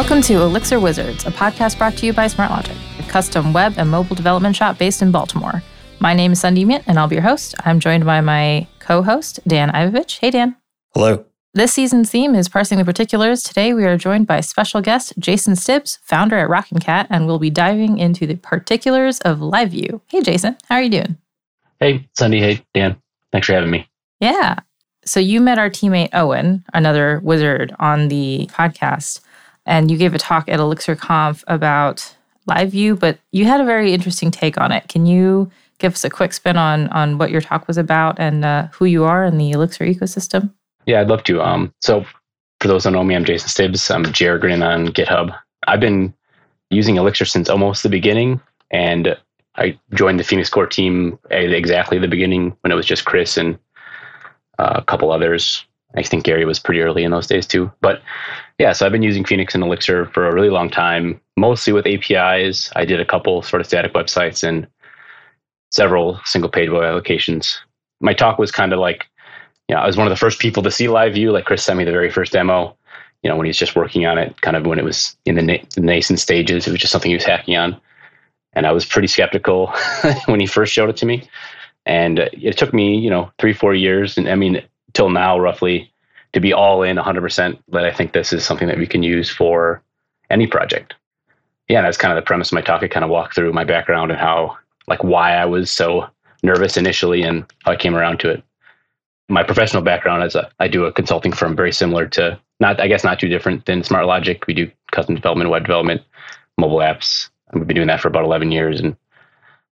Welcome to Elixir Wizards, a podcast brought to you by SmartLogic, a custom web and mobile development shop based in Baltimore. My name is Sundi Myint, and I'll be your host. I'm joined by my co-host, Dan Ivovich. Hey, Dan. Hello. This season's theme is parsing the particulars. Today, we are joined by special guest Jason Stiebs, founder at RokkinCat, and we'll be diving into the particulars of LiveView. Hey, Jason, how are you doing? Hey, Sundee. Hey, Dan. Thanks for having me. Yeah. So you met our teammate Owen, another wizard, on the podcast, and you gave a talk at ElixirConf about LiveView, but you had a very interesting take on it. Can you give us a quick spin on on what your talk was about and uh, who you are in the Elixir ecosystem? Yeah, I'd love to. Um, so for those who don't know me, I'm Jason Stiebs. I'm jeregrine on GitHub. I've been using Elixir since almost the beginning, and I joined the Phoenix Core team at exactly the beginning when it was just Chris and uh, a couple others. I think Gary was pretty early in those days too. But yeah, so I've been using Phoenix and Elixir for a really long time, mostly with APIs. I did a couple sort of static websites and several single page web applications. My talk was kind of like, you know, I was one of the first people to see LiveView. Like Chris sent me the very first demo, you know, when he was just working on it, kind of when it was in the, na- the nascent stages. It was just something he was hacking on. And I was pretty skeptical when he first showed it to me. And it took me, you know, three, four years. And I mean, till now, roughly, to be all in 100% But I think this is something that we can use for any project. Yeah, that's kind of the premise of my talk. I kind of walk through my background and how, like, why I was so nervous initially and how I came around to it. My professional background is a, I do a consulting firm very similar to, not I guess not too different than SmartLogic. We do custom development, web development, mobile apps. We've been doing that for about 11 years and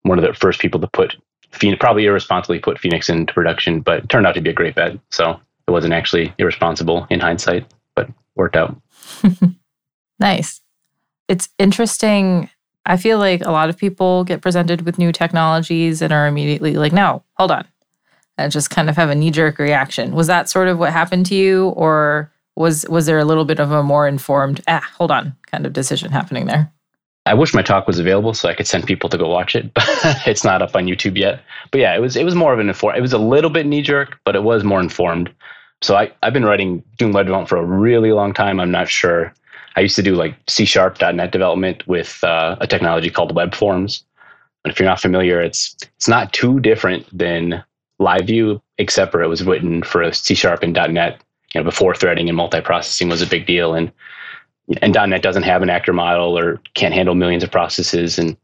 one of the first people to put Phoenix, probably irresponsibly put Phoenix into production, but turned out to be a great bet. So it wasn't actually irresponsible in hindsight, but worked out. nice. It's interesting. I feel like a lot of people get presented with new technologies and are immediately like, no, hold on. And just kind of have a knee jerk reaction. Was that sort of what happened to you? Or was was there a little bit of a more informed, ah, hold on, kind of decision happening there? I wish my talk was available so I could send people to go watch it, but it's not up on YouTube yet. But yeah, it was it was more of an informed. It was a little bit knee jerk, but it was more informed. So I I've been writing doing web development for a really long time. I'm not sure. I used to do like C sharp .NET development with uh, a technology called web forms. And if you're not familiar, it's it's not too different than LiveView, except for it was written for C sharp and .NET. You know, before threading and multiprocessing was a big deal, and and .NET doesn't have an actor model or can't handle millions of processes and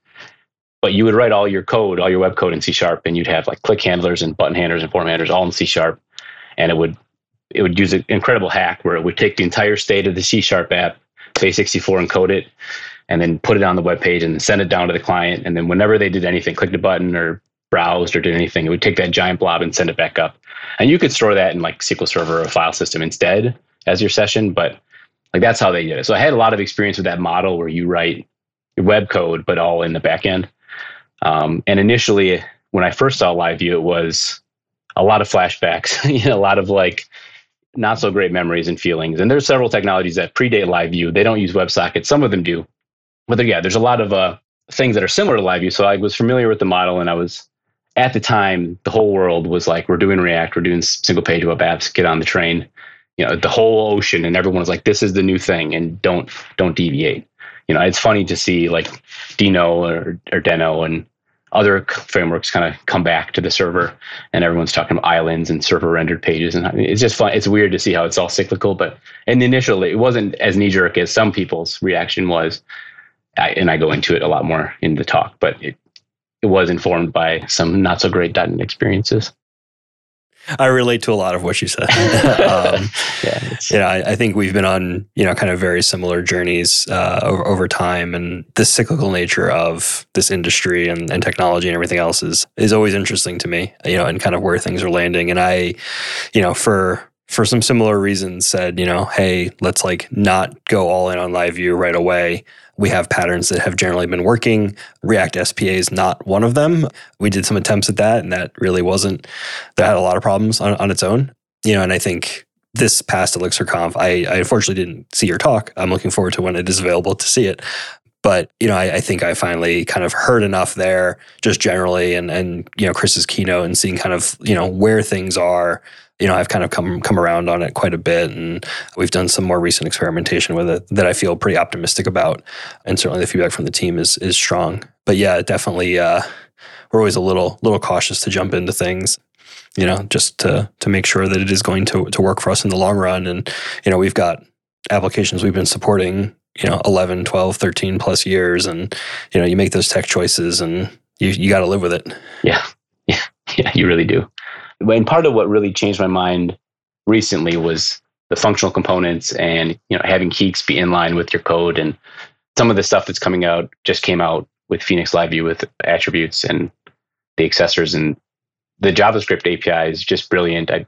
but you would write all your code, all your web code in C sharp, and you'd have like click handlers and button handlers and form handlers all in C sharp, and it would it would use an incredible hack where it would take the entire state of the C sharp app, base64, encode it, and then put it on the web page and send it down to the client, and then whenever they did anything, clicked a button or browsed or did anything, it would take that giant blob and send it back up, and you could store that in like SQL Server or a file system instead as your session, but like that's how they did it. So I had a lot of experience with that model where you write web code, but all in the back end. Um, and initially, when I first saw LiveView, it was a lot of flashbacks, you know, a lot of like not so great memories and feelings. And there's several technologies that predate LiveView. They don't use WebSockets. Some of them do, but yeah, there's a lot of uh, things that are similar to LiveView. So I was familiar with the model, and I was at the time the whole world was like, we're doing React, we're doing single page web apps, get on the train you know the whole ocean and everyone was like this is the new thing and don't don't deviate you know it's funny to see like Dino or, or deno and other frameworks kind of come back to the server and everyone's talking about islands and server rendered pages and it's just fun it's weird to see how it's all cyclical but and initially it wasn't as knee jerk as some people's reaction was. I, and i go into it a lot more in the talk but it, it was informed by some not so great .NET experiences I relate to a lot of what you said. um, yeah, you know, I, I, think we've been on you know kind of very similar journeys uh, over, over, time, and the cyclical nature of this industry and, and, technology and everything else is is always interesting to me. You know, and kind of where things are landing. And I, you know, for for some similar reasons, said you know, hey, let's like not go all in on LiveView right away we have patterns that have generally been working. React SPA is not one of them. We did some attempts at that, and that really wasn't, that had a lot of problems on, on its own. You know, and I think this past ElixirConf, I, I unfortunately didn't see your talk. I'm looking forward to when it is available to see it. But you know, I, I, think I finally kind of heard enough there, just generally, and and you know, Chris's keynote and seeing kind of you know where things are. You know, I've kind of come come around on it quite a bit, and we've done some more recent experimentation with it that I feel pretty optimistic about, and certainly the feedback from the team is is strong. But yeah, definitely, uh, we're always a little little cautious to jump into things you know, just to to make sure that it is going to to work for us in the long run. And you know, we've got applications we've been supporting, you know, 11, 12, 13 plus years and you know, you make those tech choices and you you got to live with it. Yeah. Yeah. Yeah, you really do. And part of what really changed my mind recently was the functional components and you know having HEEx be in line with your code and some of the stuff that's coming out just came out with Phoenix Live View with attributes and the accessors and the JavaScript API is just brilliant. I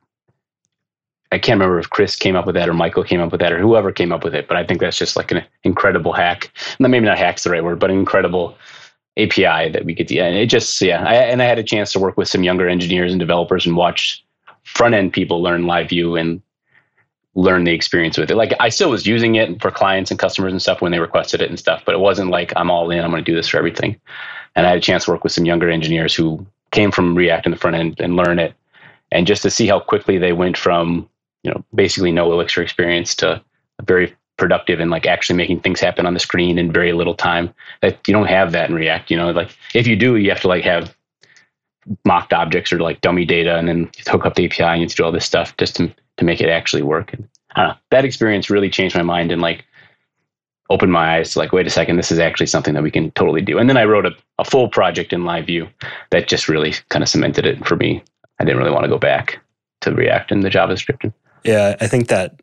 I can't remember if Chris came up with that or Michael came up with that or whoever came up with it, but I think that's just like an incredible hack. And maybe not hack's the right word, but an incredible API that we could. Yeah, and it just yeah. I, and I had a chance to work with some younger engineers and developers and watch front end people learn live view and learn the experience with it. Like I still was using it for clients and customers and stuff when they requested it and stuff, but it wasn't like I'm all in. I'm going to do this for everything. And I had a chance to work with some younger engineers who came from React in the front end and learn it. And just to see how quickly they went from, you know, basically no Elixir experience to a very productive and like actually making things happen on the screen in very little time. That you don't have that in React. You know, like if you do, you have to like have mocked objects or like dummy data and then hook up the API and you do all this stuff just to to make it actually work. And I don't know. That experience really changed my mind and like opened my eyes to like, wait a second, this is actually something that we can totally do. And then I wrote a, a full project in live view that just really kind of cemented it for me. I didn't really want to go back to React and the JavaScript. Yeah, I think that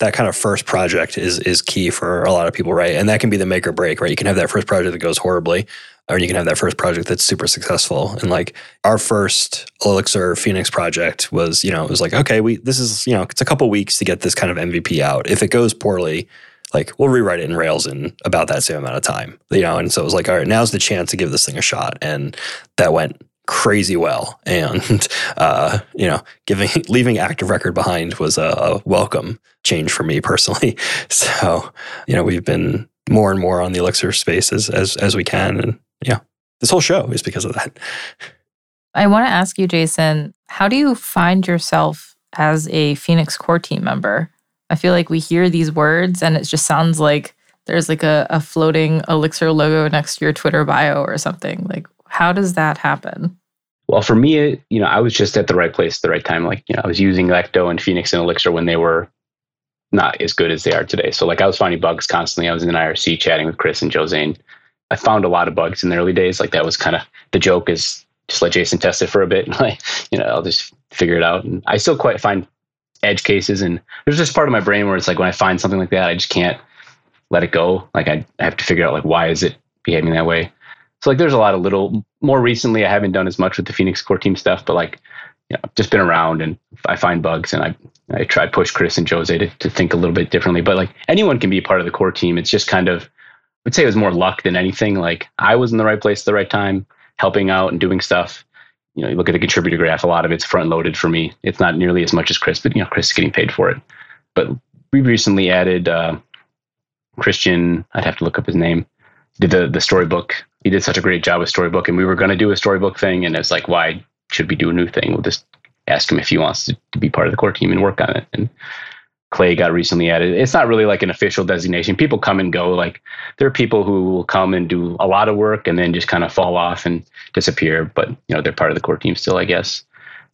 that kind of first project is is key for a lot of people, right? And that can be the make or break, right? You can have that first project that goes horribly, or you can have that first project that's super successful. And like our first Elixir Phoenix project was, you know, it was like, okay, we this is, you know, it's a couple weeks to get this kind of MVP out. If it goes poorly, like we'll rewrite it in Rails in about that same amount of time. You know, and so it was like, all right, now's the chance to give this thing a shot. And that went crazy well. And uh, you know, giving leaving active record behind was a, a welcome change for me personally. So, you know, we've been more and more on the Elixir space as as, as we can. And yeah, this whole show is because of that. I want to ask you, Jason, how do you find yourself as a Phoenix core team member? I feel like we hear these words and it just sounds like there's like a, a floating Elixir logo next to your Twitter bio or something. Like, how does that happen? Well, for me, you know, I was just at the right place at the right time. Like, you know, I was using Ecto and Phoenix and Elixir when they were not as good as they are today. So, like, I was finding bugs constantly. I was in an IRC chatting with Chris and Joe Zane. I found a lot of bugs in the early days. Like, that was kind of the joke is just let Jason test it for a bit. And, like, you know, I'll just figure it out. And I still quite find edge cases and there's this part of my brain where it's like when i find something like that i just can't let it go like I have to figure out like why is it behaving that way so like there's a lot of little more recently i haven't done as much with the phoenix core team stuff but like you know I've just been around and i find bugs and i i try push chris and jose to, to think a little bit differently but like anyone can be part of the core team it's just kind of i would say it was more luck than anything like i was in the right place at the right time helping out and doing stuff you know, you look at the contributor graph, a lot of it's front loaded for me. It's not nearly as much as Chris, but you know, Chris is getting paid for it. But we recently added uh, Christian. I'd have to look up his name. Did the the storybook? He did such a great job with storybook, and we were going to do a storybook thing, and it's like, why should we do a new thing? We'll just ask him if he wants to, to be part of the core team and work on it. And Clay got recently added. It's not really like an official designation. People come and go. Like there are people who will come and do a lot of work and then just kind of fall off and disappear. But you know they're part of the core team still, I guess.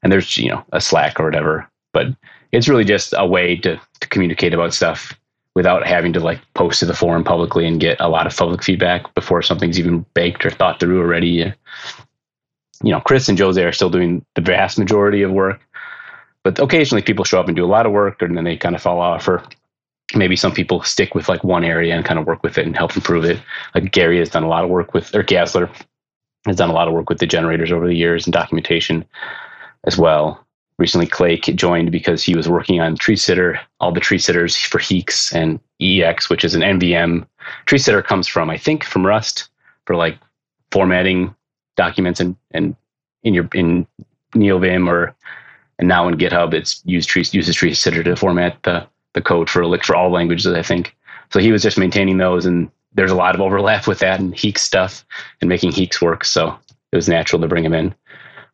And there's you know a Slack or whatever. But it's really just a way to, to communicate about stuff without having to like post to the forum publicly and get a lot of public feedback before something's even baked or thought through already. You know, Chris and Jose are still doing the vast majority of work but occasionally people show up and do a lot of work and then they kind of fall off or maybe some people stick with like one area and kind of work with it and help improve it like gary has done a lot of work with or Gazler has done a lot of work with the generators over the years and documentation as well recently clay joined because he was working on tree sitter all the tree sitters for HEEx and EEx which is an nvm tree sitter comes from i think from rust for like formatting documents and and in your in neovim or and now in GitHub, it's used tree, uses tree sitter to format the the code for for all languages, I think. So he was just maintaining those, and there's a lot of overlap with that and HEEx stuff and making HEEx work. So it was natural to bring him in.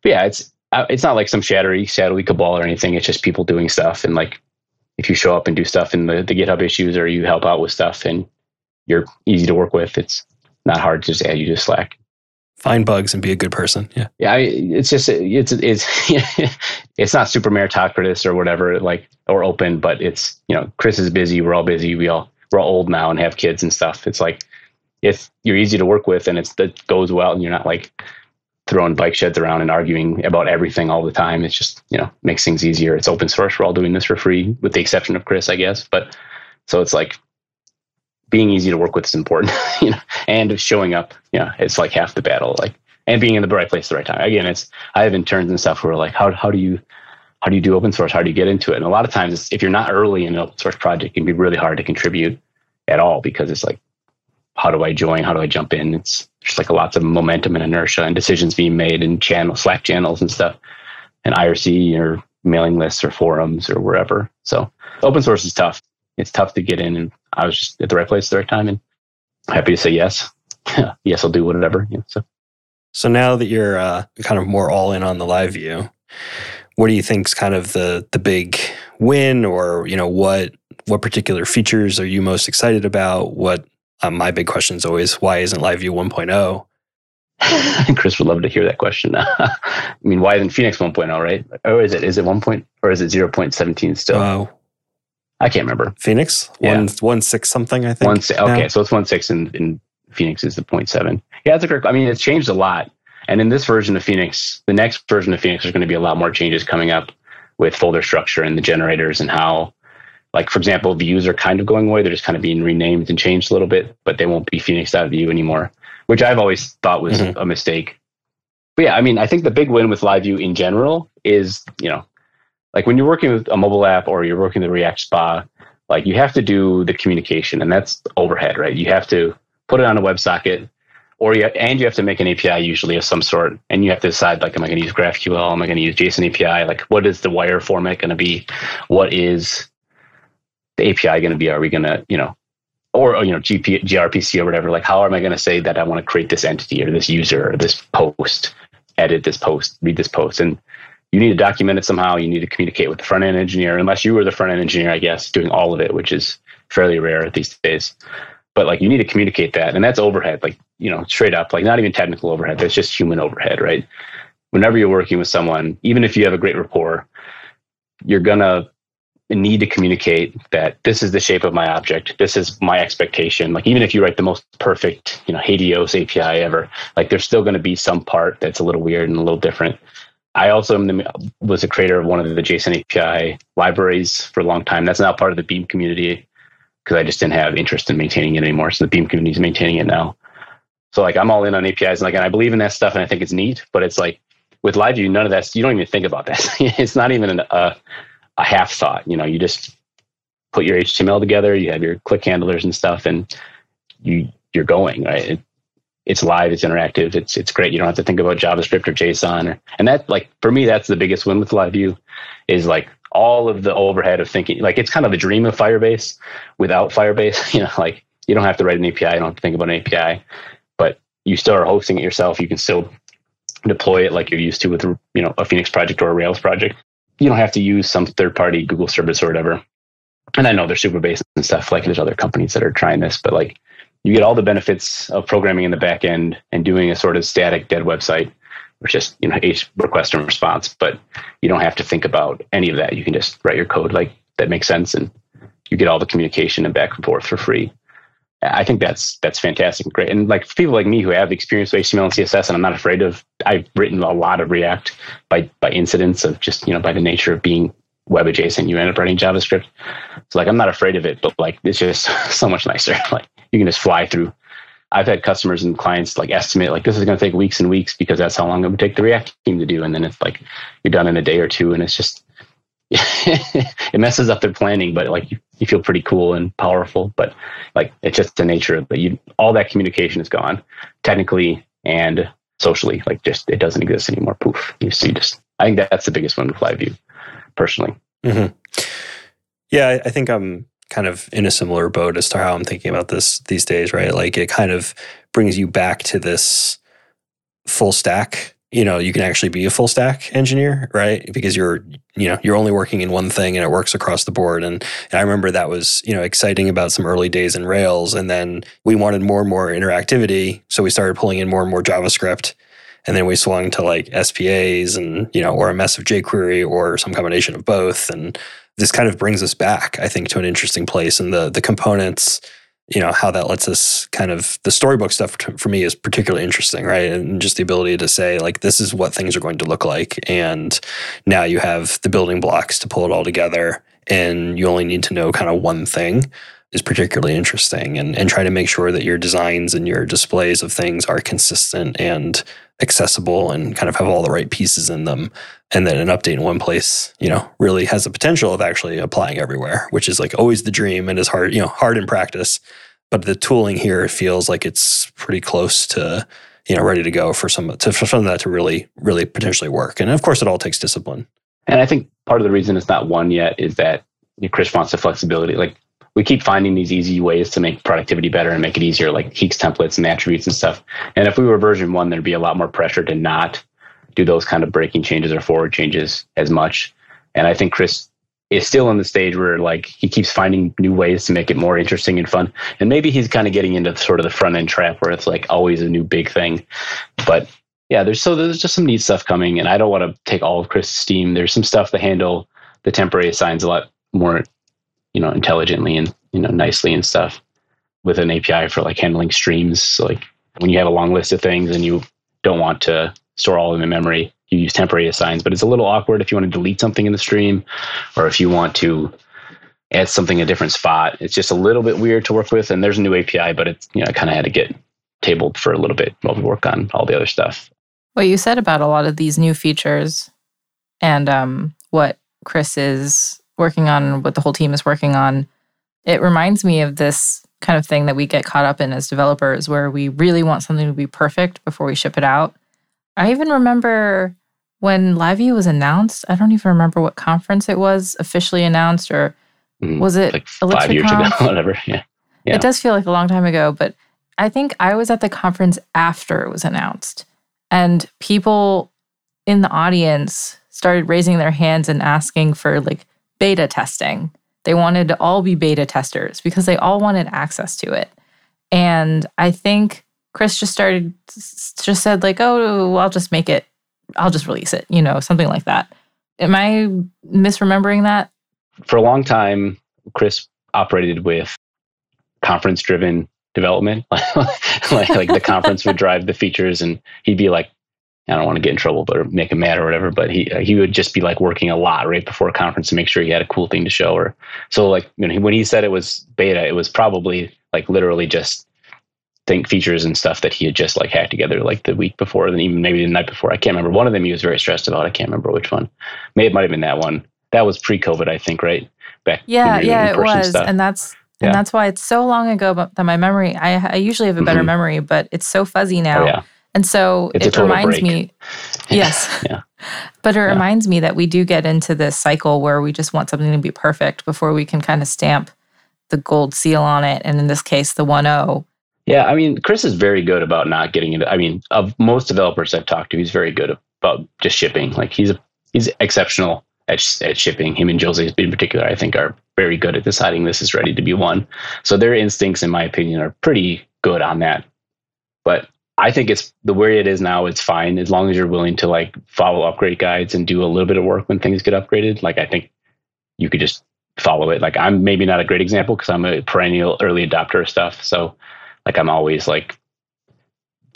But yeah, it's it's not like some shadowy shadowy cabal or anything. It's just people doing stuff and like if you show up and do stuff in the, the GitHub issues or you help out with stuff and you're easy to work with, it's not hard to just add you to Slack. Find bugs and be a good person. Yeah. Yeah. I, it's just, it's, it's, it's not super meritocratic or whatever, like, or open, but it's, you know, Chris is busy. We're all busy. We all, we're all old now and have kids and stuff. It's like, if you're easy to work with and it's that goes well and you're not like throwing bike sheds around and arguing about everything all the time. It's just, you know, makes things easier. It's open source. We're all doing this for free, with the exception of Chris, I guess. But so it's like being easy to work with is important, you know, and showing up, you know, it's like half the battle. Like and being in the right place at the right time. Again, it's I have interns and stuff who are like, how how do you how do you do open source? How do you get into it? And a lot of times, if you're not early in an open source project, it can be really hard to contribute at all because it's like how do I join? How do I jump in? It's just like lots of momentum and inertia and decisions being made in channel Slack channels and stuff, and IRC or mailing lists or forums or wherever. So open source is tough. It's tough to get in, and I was just at the right place at the right time, and happy to say yes. yes, I'll do whatever. Yeah, so. So now that you're uh, kind of more all in on the live view, what do you think is kind of the the big win, or you know what what particular features are you most excited about? What um, my big question is always why isn't LiveView 1.0? Chris would love to hear that question. I mean, why isn't Phoenix 1.0, right? Or is it is it 1. Point, or is it 0.17 still? Uh, I can't remember. Phoenix? Yeah. One, one six something, I think. One, okay, now. so it's one six and in Phoenix is the 0.7. Yeah, that's a great I mean, it's changed a lot. And in this version of Phoenix, the next version of Phoenix, there's going to be a lot more changes coming up with folder structure and the generators and how like for example, views are kind of going away. They're just kind of being renamed and changed a little bit, but they won't be Phoenix.view anymore, which I've always thought was mm-hmm. a mistake. But yeah, I mean, I think the big win with Live View in general is, you know, like when you're working with a mobile app or you're working with React Spa, like you have to do the communication and that's overhead, right? You have to put it on a WebSocket or you, and you have to make an API usually of some sort. And you have to decide, like, am I going to use GraphQL? Am I going to use JSON API? Like, what is the wire format going to be? What is the API going to be? Are we going to, you know, or, you know, GP, gRPC or whatever? Like, how am I going to say that I want to create this entity or this user or this post, edit this post, read this post? And you need to document it somehow. You need to communicate with the front end engineer, unless you were the front end engineer, I guess, doing all of it, which is fairly rare these days. But like, you need to communicate that, and that's overhead, like you know, straight up, like not even technical overhead. That's just human overhead, right? Whenever you're working with someone, even if you have a great rapport, you're gonna need to communicate that this is the shape of my object. This is my expectation. Like even if you write the most perfect, you know, Helios API ever, like there's still going to be some part that's a little weird and a little different. I also the, was a creator of one of the JSON API libraries for a long time. That's now part of the Beam community because I just didn't have interest in maintaining it anymore. So the Beam community is maintaining it now. So like I'm all in on APIs and like and I believe in that stuff and I think it's neat, but it's like with LiveView, none of that. You don't even think about that. it's not even an, uh, a half thought. You know, you just put your HTML together, you have your click handlers and stuff, and you you're going right. It, it's live, it's interactive, it's it's great. You don't have to think about JavaScript or JSON, or, and that like for me, that's the biggest win with LiveView, is like all of the overhead of thinking. Like it's kind of a dream of Firebase without Firebase. You know, like you don't have to write an API, you don't have to think about an API, but you still are hosting it yourself. You can still deploy it like you're used to with you know a Phoenix project or a Rails project you don't have to use some third party Google service or whatever. And I know there's Supabase and stuff like there's other companies that are trying this, but like you get all the benefits of programming in the back end and doing a sort of static dead website, which just, you know, each request and response, but you don't have to think about any of that. You can just write your code like that makes sense and you get all the communication and back and forth for free. I think that's that's fantastic and great. And like people like me who have experience with HTML and CSS, and I'm not afraid of. I've written a lot of React by by incidents of just you know by the nature of being web adjacent. You end up writing JavaScript, so like I'm not afraid of it. But like it's just so much nicer. Like you can just fly through. I've had customers and clients like estimate like this is going to take weeks and weeks because that's how long it would take the React team to do, and then it's like you're done in a day or two, and it's just it messes up their planning, but like you, you feel pretty cool and powerful. But like it's just the nature of. You all that communication is gone, technically and socially. Like just it doesn't exist anymore. Poof. You see, just I think that's the biggest one with LiveView, personally. Mm-hmm. Yeah, I think I'm kind of in a similar boat as to how I'm thinking about this these days, right? Like it kind of brings you back to this full stack. You know, you can actually be a full stack engineer, right? Because you're, you know, you're only working in one thing and it works across the board. And, and I remember that was, you know, exciting about some early days in Rails. And then we wanted more and more interactivity. So we started pulling in more and more JavaScript. And then we swung to like SPAs and, you know, or a mess of jQuery or some combination of both. And this kind of brings us back, I think, to an interesting place. And the the components, you know, how that lets us kind of the storybook stuff for me is particularly interesting, right? And just the ability to say, like, this is what things are going to look like. And now you have the building blocks to pull it all together. And you only need to know kind of one thing is particularly interesting and, and try to make sure that your designs and your displays of things are consistent and accessible and kind of have all the right pieces in them. And then an update in one place you know really has the potential of actually applying everywhere which is like always the dream and is hard you know hard in practice. But the tooling here feels like it's pretty close to you know ready to go for some to, for some of that to really really potentially work. And of course it all takes discipline. And i think part of the reason it's not one yet is that chris wants the flexibility. Like we keep finding these easy ways to make productivity better and make it easier, like HEEx templates and attributes and stuff. And if we were version one, there'd be a lot more pressure to not do those kind of breaking changes or forward changes as much. And I think Chris is still in the stage where like he keeps finding new ways to make it more interesting and fun. And maybe he's kind of getting into sort of the front end trap where it's like always a new big thing. But yeah, there's so there's just some neat stuff coming, and I don't want to take all of Chris's steam. There's some stuff to handle the temporary assigns a lot more you know, intelligently and, you know, nicely and stuff with an API for like handling streams. Like when you have a long list of things and you don't want to store all of them in memory, you use temporary assigns, but it's a little awkward if you want to delete something in the stream or if you want to add something in a different spot. It's just a little bit weird to work with. And there's a new API, but it's, you know, I kind of had to get tabled for a little bit while we work on all the other stuff. What you said about a lot of these new features and um, what Chris is working on, what the whole team is working on, it reminds me of this kind of thing that we get caught up in as developers where we really want something to be perfect before we ship it out. I even remember when LiveView was announced, I don't even remember what conference it was officially announced or mm, was it like five years ago, whatever. Yeah. yeah. It does feel like a long time ago, but I think I was at the conference after it was announced. And people in the audience started raising their hands and asking for like beta testing. They wanted to all be beta testers because they all wanted access to it. And I think Chris just started, just said, like, oh, I'll just make it, I'll just release it, you know, something like that. Am I misremembering that? For a long time, Chris operated with conference driven development. like, like the conference would drive the features and he'd be like, I don't want to get in trouble, but make him mad or whatever. But he uh, he would just be like working a lot right before a conference to make sure he had a cool thing to show. Or so like you know, when he said it was beta, it was probably like literally just think features and stuff that he had just like hacked together like the week before, and even maybe the night before. I can't remember. One of them he was very stressed about. I can't remember which one. Maybe it might have been that one. That was pre-COVID, I think, right? Back. Yeah, yeah, it was, stuff. and that's and that's why it's so long ago that my memory. I, I usually have a better mm-hmm. memory, but it's so fuzzy now. Oh, yeah and so it's it reminds break. me, yes. yeah. But it yeah. reminds me that we do get into this cycle where we just want something to be perfect before we can kind of stamp the gold seal on it. And in this case, the 1 0. Yeah. I mean, Chris is very good about not getting into, I mean, of most developers I've talked to, he's very good about just shipping. Like he's, he's exceptional at, at shipping. Him and Jose in particular, I think, are very good at deciding this is ready to be one. So their instincts, in my opinion, are pretty good on that. But I think it's the way it is now. It's fine as long as you're willing to like follow upgrade guides and do a little bit of work when things get upgraded. Like I think you could just follow it. Like I'm maybe not a great example because I'm a perennial early adopter of stuff. So like I'm always like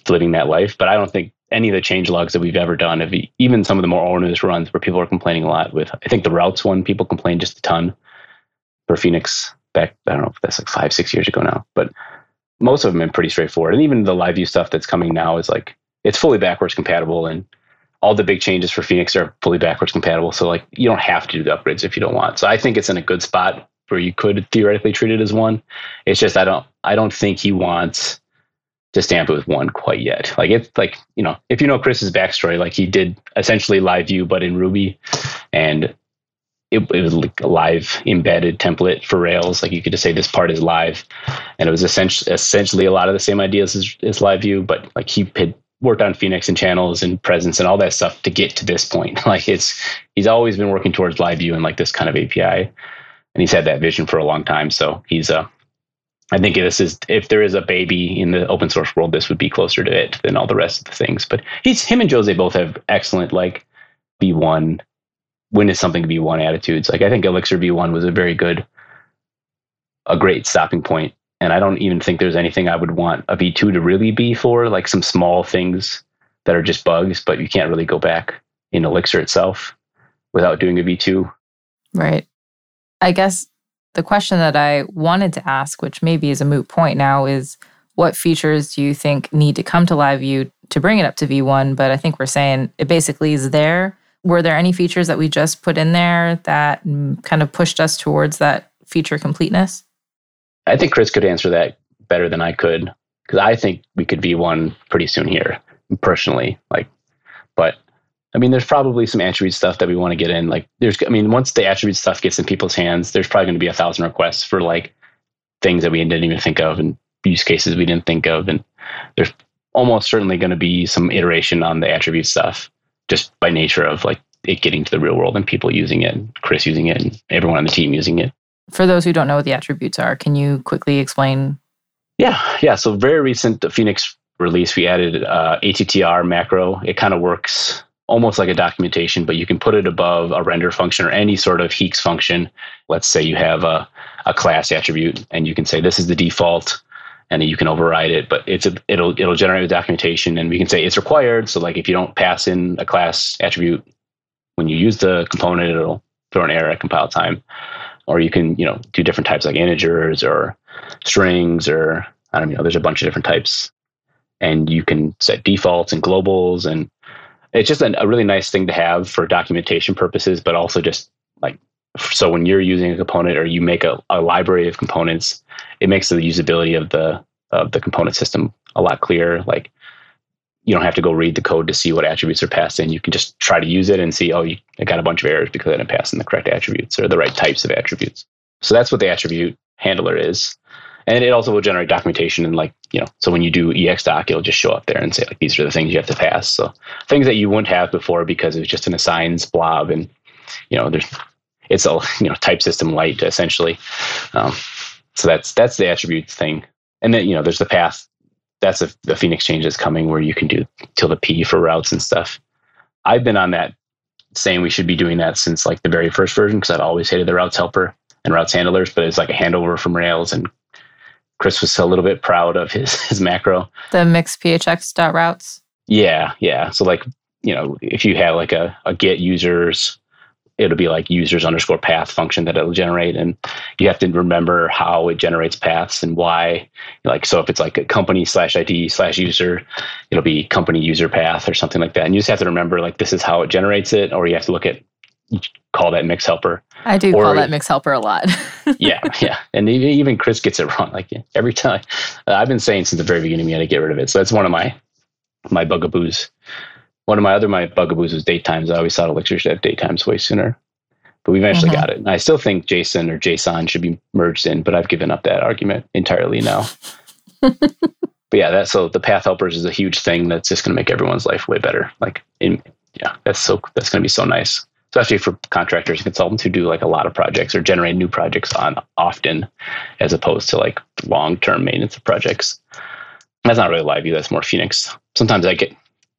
living that life. But I don't think any of the change logs that we've ever done, if even some of the more onerous runs where people are complaining a lot with, I think the routes one people complain just a ton for Phoenix back. I don't know if that's like five six years ago now, but most of them are pretty straightforward. And even the live view stuff that's coming now is like it's fully backwards compatible and all the big changes for Phoenix are fully backwards compatible. So like you don't have to do the upgrades if you don't want. So I think it's in a good spot where you could theoretically treat it as one. It's just I don't I don't think he wants to stamp it with one quite yet. Like it's like, you know, if you know Chris's backstory, like he did essentially live view but in Ruby and it, it, was like a live embedded template for Rails. Like you could just say this part is live, and it was essentially essentially a lot of the same ideas as, as live view, but like he had worked on Phoenix and channels and presence and all that stuff to get to this point. Like it's he's always been working towards live view and like this kind of API, and he's had that vision for a long time. So he's uh I think this is if there is a baby in the open source world, this would be closer to it than all the rest of the things. But he's him and Jose both have excellent like V1 when is something V1 attitudes. Like I think Elixir V1 was a very good, a great stopping point. And I don't even think there's anything I would want a V2 to really be for, like some small things that are just bugs, but you can't really go back in Elixir itself without doing a V2. Right. I guess the question that I wanted to ask, which maybe is a moot point now, is what features do you think need to come to live view to bring it up to V1? But I think we're saying it basically is there were there any features that we just put in there that kind of pushed us towards that feature completeness? I think Chris could answer that better than I could because I think we could V1 pretty soon here, personally. Like, but I mean, there's probably some attribute stuff that we want to get in. Like, there's, I mean, once the attribute stuff gets in people's hands, there's probably going to be a thousand requests for like things that we didn't even think of and use cases we didn't think of. And there's almost certainly going to be some iteration on the attribute stuff just by nature of like it getting to the real world and people using it, and Chris using it, and everyone on the team using it. For those who don't know what the attributes are, can you quickly explain? Yeah, yeah. So very recent Phoenix release, we added uh, ATTR macro. It kind of works almost like a documentation, but you can put it above a render function or any sort of HEEx function. Let's say you have a, a class attribute, and you can say this is the default and you can override it. But it's a, it'll it'll generate the documentation, and we can say it's required. So like if you don't pass in a class attribute when you use the component, it'll throw an error at compile time. Or you can you know do different types like integers or strings or I don't know. There's a bunch of different types, and you can set defaults and globals, and it's just a, a really nice thing to have for documentation purposes, but also just like so when you're using a component or you make a, a library of components, it makes the usability of the of the component system a lot clearer. Like you don't have to go read the code to see what attributes are passed in. You can just try to use it and see, oh, you, I got a bunch of errors because I didn't pass in the correct attributes or the right types of attributes. So that's what the attribute handler is. And it also will generate documentation and like, you know, so when you do exdoc, it'll just show up there and say like these are the things you have to pass. So things that you wouldn't have before because it was just an assigns blob and you know, there's it's a you know type system light essentially. Um, so that's that's the attributes thing, and then you know there's the path. That's a, the Phoenix change is coming where you can do tilde p for routes and stuff. I've been on that saying we should be doing that since like the very first version because I've always hated the routes helper and routes handlers, but it's like a handover from Rails and Chris was a little bit proud of his his macro. The mixed phx dot routes. Yeah, yeah. So like you know if you have like a, a get users it'll be like users underscore path function that it'll generate. And you have to remember how it generates paths and why like so if it's like a company slash id slash user it'll be company user path or something like that. And you just have to remember like this is how it generates it or you have to look at call that mix helper. I do or, call that mix helper a lot. Yeah yeah. And even chris gets it wrong like every time. Uh, i've been saying since the very beginning we had to get rid of it. So that's one of my my bugaboos one of my other my bugaboos was date times. I always thought Elixir should have date times way sooner, but we eventually mm-hmm. got it. And I still think JSON or JSON should be merged in, but I've given up that argument entirely now. but yeah, that's so the path helpers is a huge thing that's just going to make everyone's life way better. Like, in, yeah, that's so that's going to be so nice, especially for contractors and consultants who do like a lot of projects or generate new projects on often, as opposed to like long term maintenance of projects. That's not really live view. That's more Phoenix. Sometimes I get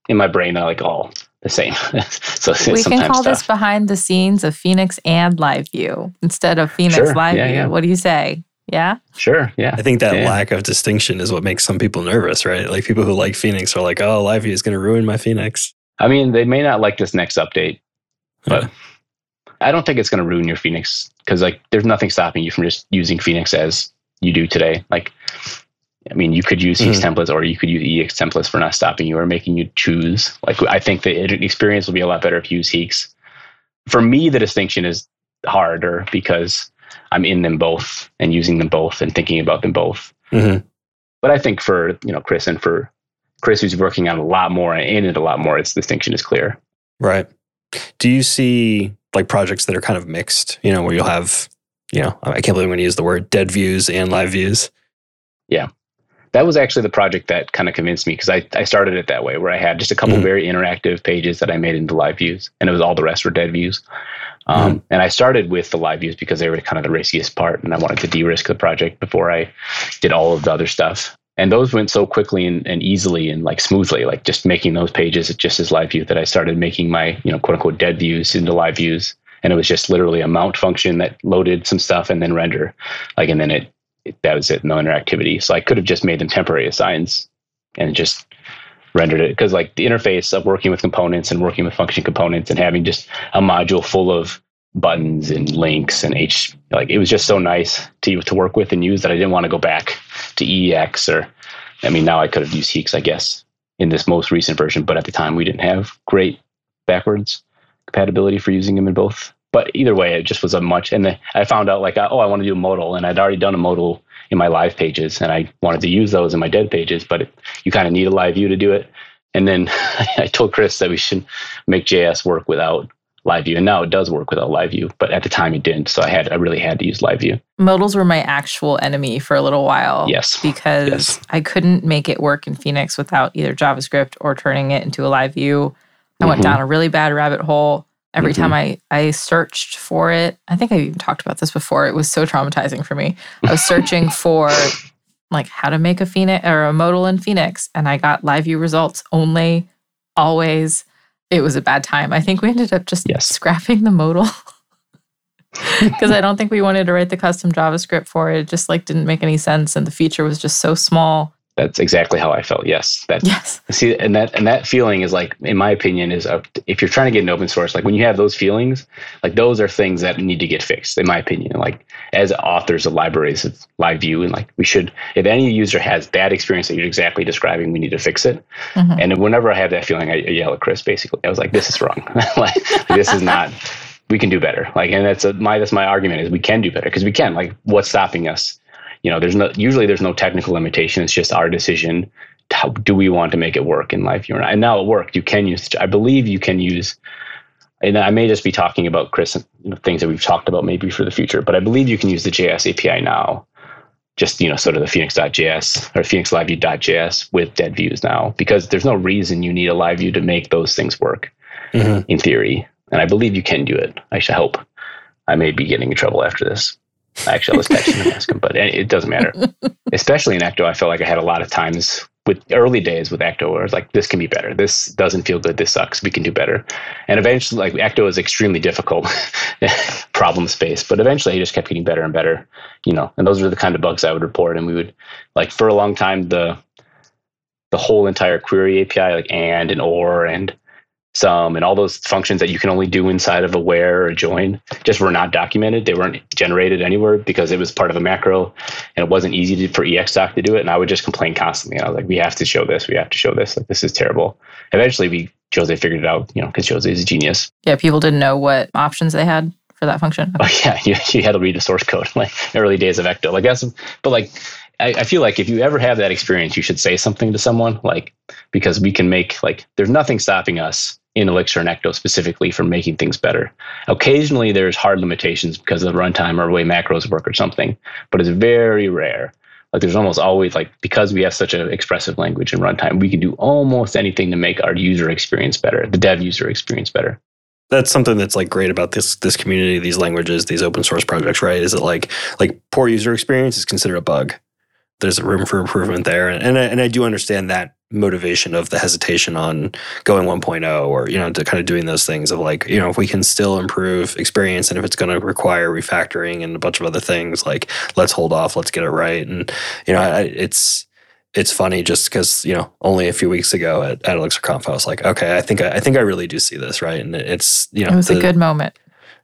in my brain are like all the same. so we can call this behind the scenes of Phoenix and Live View instead of Phoenix sure. Live yeah, View. Yeah. What do you say? Yeah. Sure. Yeah. I think that yeah. lack of distinction is what makes some people nervous, right? Like people who like Phoenix are like, "Oh, Live View is going to ruin my Phoenix." I mean, they may not like this next update, but I don't think it's going to ruin your Phoenix because like there's nothing stopping you from just using Phoenix as you do today. Like I mean, you could use mm-hmm. templates or you could use EEx templates for not stopping you or making you choose. Like, I think the experience will be a lot better if you use HEEx. For me, the distinction is harder because I'm in them both and using them both and thinking about them both. Mm-hmm. But I think for you know Chris and for Chris, who's working on a lot more and in it a lot more, its distinction is clear. Right. Do you see like projects that are kind of mixed, you know, where you'll have, you know, I can't believe I'm going to use the word dead views and live views. Yeah. That was actually the project that kind of convinced me because I, I started it that way where I had just a couple mm-hmm. very interactive pages that I made into live views and it was all the rest were dead views. Um, mm-hmm. And I started with the live views because they were kind of the riskiest part and I wanted to de risk the project before I did all of the other stuff and those went so quickly and, and, easily and like smoothly like just making those pages just as live view that i started making my you know quote unquote dead views into live views and it was just literally a mount function that loaded some stuff and then render like and then it, that was it no interactivity so i could have just made them temporary assigns and just rendered it because like the interface of working with components and working with function components and having just a module full of buttons and links and H like it was just so nice to to work with and use that I didn't want to go back to EEx or I mean now I could have used HEEx I guess in this most recent version but at the time we didn't have great backwards compatibility for using them in both but either way it just was a much and the, I found out like oh I want to do a modal and I'd already done a modal in my live pages and I wanted to use those in my dead pages but it, you kind of need a live view to do it. And then I told Chris that we should make JS work without live view and now it does work without live view but at the time it didn't so i had i really had to use live view. Modals were my actual enemy for a little while yes. because yes. i couldn't make it work in phoenix without either javascript or turning it into a live view. I mm-hmm. went down a really bad rabbit hole every mm-hmm. time i i searched for it i think i even talked about this before it was so traumatizing for me i was searching for like how to make a phoenix or a modal in phoenix and i got live view results only always it was a bad time. I think we ended up just yes. scrapping the modal because I don't think we wanted to write the custom JavaScript for it. It just like didn't make any sense, and the feature was just so small that's exactly how I felt. Yes, that yes. See, and that and that feeling is like, in my opinion, is a, if you're trying to get an open source, like when you have those feelings, like those are things that need to get fixed. In my opinion, like as authors of libraries of live view, and like we should, if any user has bad experience that you're exactly describing, we need to fix it. Mm-hmm. And whenever I have that feeling, I yell at Chris. Basically, I was like, "This is wrong. like this is not." We can do better. Like, and that's a, my that's my argument is we can do better because we can. Like, what's stopping us? You know, there's no usually there's no technical limitation. It's just our decision. How do we want to make it work in life? view or not? And now it worked. You can use. I believe you can use. And I may just be talking about Chris, you know, things that we've talked about maybe for the future, but I believe you can use the JS API now just you know sort of the phoenix.js or phoenix live view.js with dead views now because there's no reason you need a live view to make those things work mm-hmm. in theory and i believe you can do it i should hope i may be getting in trouble after this Actually, I was texting him ask him, but it doesn't matter. Especially in Ecto, I felt like I had a lot of times with early days with Ecto where I was like, this can be better. This doesn't feel good. This sucks. We can do better. And eventually, like Ecto is extremely difficult problem space, but eventually he just kept getting better and better, you know, and those were the kind of bugs I would report. And we would like for a long time, the, the whole entire query API, like and and or and some and all those functions that you can only do inside of a where or a join just were not documented. They weren't generated anywhere because it was part of a macro and it wasn't easy to, for exdoc to do it. And I would just complain constantly. And I was like, we have to show this. We have to show this. Like, this is terrible. Eventually, we Jose figured it out, you know, because Jose is a genius. Yeah, people didn't know what options they had for that function. Okay. Oh yeah, you, you had to read the source code like early days of Ecto. Like that's, but like I, I, feel like if you ever have that experience, you should say something to someone, like because we can make like there's nothing stopping us in Elixir and Ecto specifically for making things better. Occasionally, there's hard limitations because of the runtime or the way macros work or something, but it's very rare. Like there's almost always like because we have such an expressive language in runtime, we can do almost anything to make our user experience better, the dev user experience better that's something that's like great about this this community these languages these open source projects right is it like like poor user experience is considered a bug there's room for improvement there. And, and I, and I do understand that motivation of the hesitation on going 1.0 or, you know, to kind of doing those things of like, you know, if we can still improve experience and if it's going to require refactoring and a bunch of other things, like let's hold off, let's get it right. And, you know, I, it's, it's funny just because you know only a few weeks ago at, at ElixirConf I was like, okay, I think I, I, think I really do see this right, and it's you know it was the, a good moment.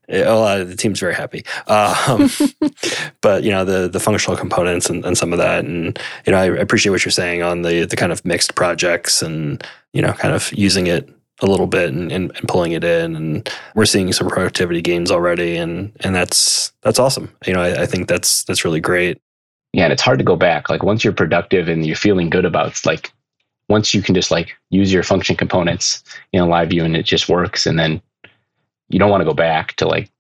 Oh, the team's very happy. Um, but you know the the functional components and, and some of that, and you know I appreciate what you're saying on the the kind of mixed projects and you know kind of using it a little bit and, and, and, pulling it in. And we're seeing some productivity gains already. And and that's that's awesome. You know I, I, think that's that's really great. Yeah and it's hard to go back. Like once you're productive and you're feeling good about it, like once you can just like use your function components in a live view and it just works and then you don't want to go back to like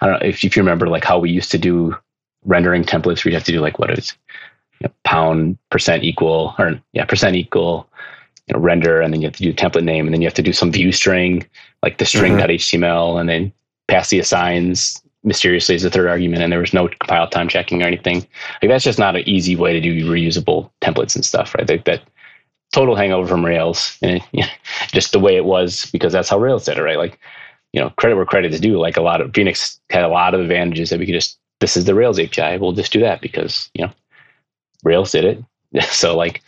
I don't know if, if you remember like how we used to do rendering templates. We'd have to do like what is you know, pound percent equal or yeah percent equal you know, render, and then you have to do template name, and then you have to do some view string like the string.html, mm-hmm. and then pass the assigns mysteriously as a third argument, and there was no compile time checking or anything. Like that's just not an easy way to do reusable templates and stuff, right? Like that total hangover from Rails, and it, just the way it was because that's how Rails did it, right? Like you know, credit where credit is due. Like a lot of Phoenix had a lot of advantages that we could just this is the Rails API. We'll just do that because you know Rails did it. so like,